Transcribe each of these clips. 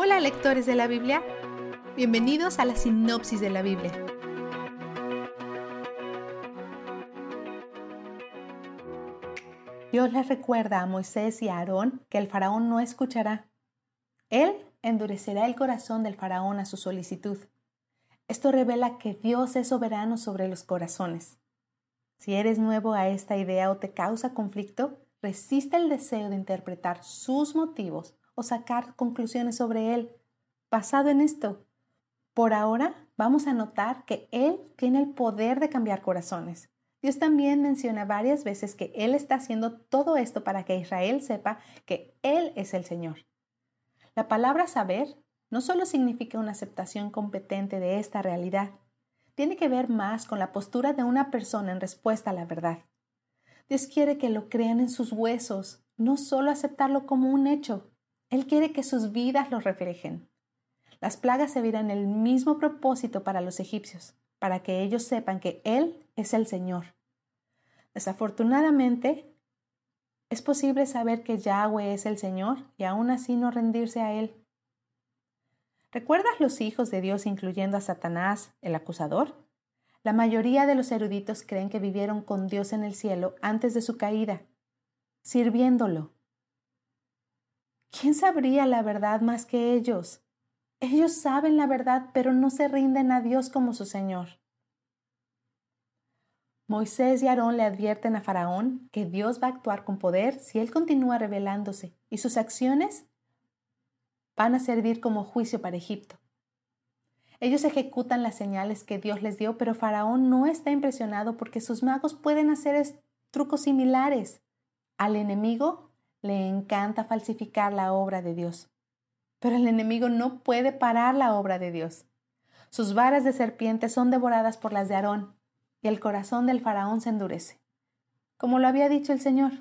Hola lectores de la Biblia, bienvenidos a la sinopsis de la Biblia. Dios les recuerda a Moisés y a Aarón que el faraón no escuchará. Él endurecerá el corazón del faraón a su solicitud. Esto revela que Dios es soberano sobre los corazones. Si eres nuevo a esta idea o te causa conflicto, resiste el deseo de interpretar sus motivos o sacar conclusiones sobre él. Basado en esto, por ahora vamos a notar que Él tiene el poder de cambiar corazones. Dios también menciona varias veces que Él está haciendo todo esto para que Israel sepa que Él es el Señor. La palabra saber no solo significa una aceptación competente de esta realidad, tiene que ver más con la postura de una persona en respuesta a la verdad. Dios quiere que lo crean en sus huesos, no solo aceptarlo como un hecho. Él quiere que sus vidas lo reflejen. Las plagas se en el mismo propósito para los egipcios, para que ellos sepan que Él es el Señor. Desafortunadamente, es posible saber que Yahweh es el Señor y aún así no rendirse a Él. ¿Recuerdas los hijos de Dios incluyendo a Satanás, el acusador? La mayoría de los eruditos creen que vivieron con Dios en el cielo antes de su caída, sirviéndolo. ¿Quién sabría la verdad más que ellos? Ellos saben la verdad, pero no se rinden a Dios como su Señor. Moisés y Aarón le advierten a Faraón que Dios va a actuar con poder si él continúa rebelándose, y sus acciones van a servir como juicio para Egipto. Ellos ejecutan las señales que Dios les dio, pero Faraón no está impresionado porque sus magos pueden hacer trucos similares. Al enemigo le encanta falsificar la obra de Dios, pero el enemigo no puede parar la obra de Dios. Sus varas de serpiente son devoradas por las de Aarón, y el corazón del faraón se endurece, como lo había dicho el Señor.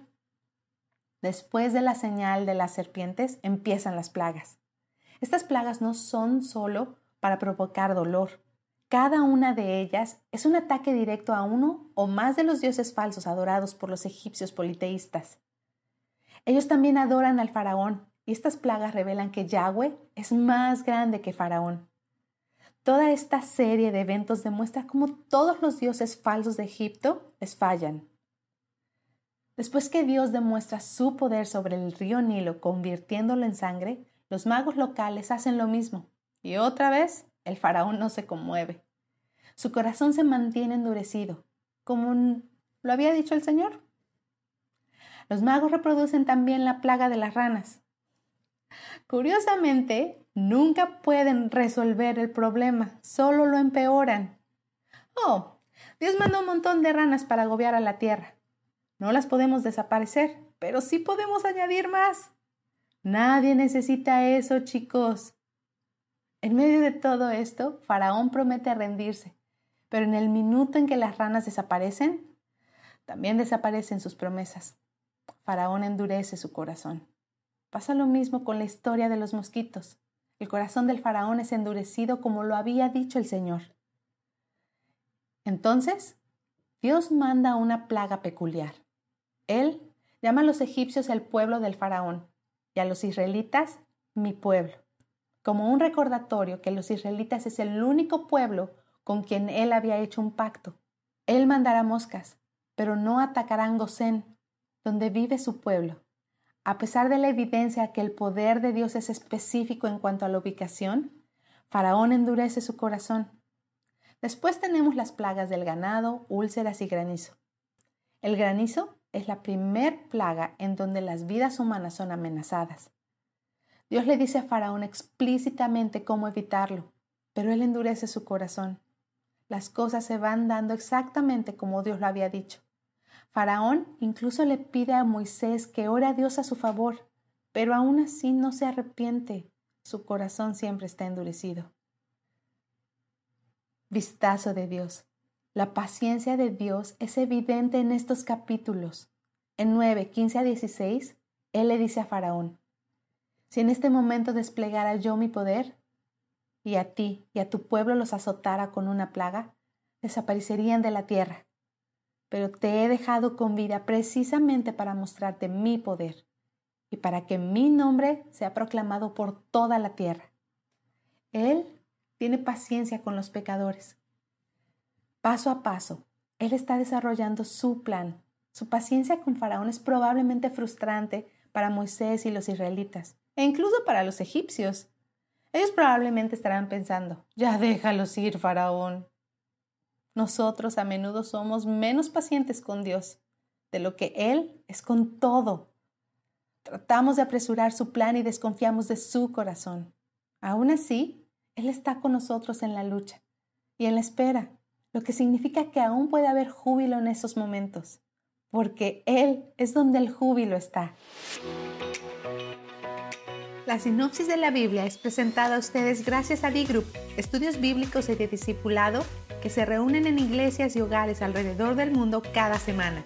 Después de la señal de las serpientes empiezan las plagas. Estas plagas no son solo para provocar dolor. Cada una de ellas es un ataque directo a uno o más de los dioses falsos adorados por los egipcios politeístas. Ellos también adoran al faraón y estas plagas revelan que Yahweh es más grande que faraón. Toda esta serie de eventos demuestra cómo todos los dioses falsos de Egipto les fallan. Después que Dios demuestra su poder sobre el río Nilo convirtiéndolo en sangre, los magos locales hacen lo mismo, y otra vez el faraón no se conmueve. Su corazón se mantiene endurecido, como lo había dicho el Señor. Los magos reproducen también la plaga de las ranas. Curiosamente, nunca pueden resolver el problema, solo lo empeoran. Oh, Dios mandó un montón de ranas para agobiar a la tierra. No las podemos desaparecer, pero sí podemos añadir más. Nadie necesita eso, chicos. En medio de todo esto, Faraón promete rendirse, pero en el minuto en que las ranas desaparecen, también desaparecen sus promesas. Faraón endurece su corazón. Pasa lo mismo con la historia de los mosquitos. El corazón del faraón es endurecido como lo había dicho el Señor. Entonces, Dios manda una plaga peculiar. Él llama a los egipcios el pueblo del faraón y a los israelitas mi pueblo, como un recordatorio que los israelitas es el único pueblo con quien él había hecho un pacto. Él mandará moscas, pero no atacarán Gosén, donde vive su pueblo. A pesar de la evidencia que el poder de Dios es específico en cuanto a la ubicación, Faraón endurece su corazón. Después tenemos las plagas del ganado, úlceras y granizo. El granizo es la primer plaga en donde las vidas humanas son amenazadas. Dios le dice a Faraón explícitamente cómo evitarlo, pero él endurece su corazón. Las cosas se van dando exactamente como Dios lo había dicho. Faraón incluso le pide a Moisés que ore a Dios a su favor, pero aún así no se arrepiente. Su corazón siempre está endurecido. Vistazo de Dios. La paciencia de Dios es evidente en estos capítulos. En 9, 15 a 16, Él le dice a Faraón, si en este momento desplegara yo mi poder, y a ti y a tu pueblo los azotara con una plaga, desaparecerían de la tierra. Pero te he dejado con vida precisamente para mostrarte mi poder. y para que mi nombre sea proclamado por toda la tierra. Él tiene paciencia con los pecadores. Paso a paso, Él está desarrollando su plan. Su paciencia con Faraón es probablemente frustrante para Moisés y los israelitas, e incluso para los egipcios. Ellos probablemente estarán pensando, ya déjalos ir, Faraón. Nosotros a menudo somos menos pacientes con Dios de lo que Él es con todo. Tratamos de apresurar su plan y desconfiamos de su corazón. Aún así, Él está con nosotros en la lucha y en la espera, lo que significa que aún puede haber júbilo en esos momentos, porque Él es donde el júbilo está. La sinopsis de la Biblia es presentada a ustedes gracias a B-Group, estudios bíblicos y de discipulado que se reúnen en iglesias y hogares alrededor del mundo cada semana.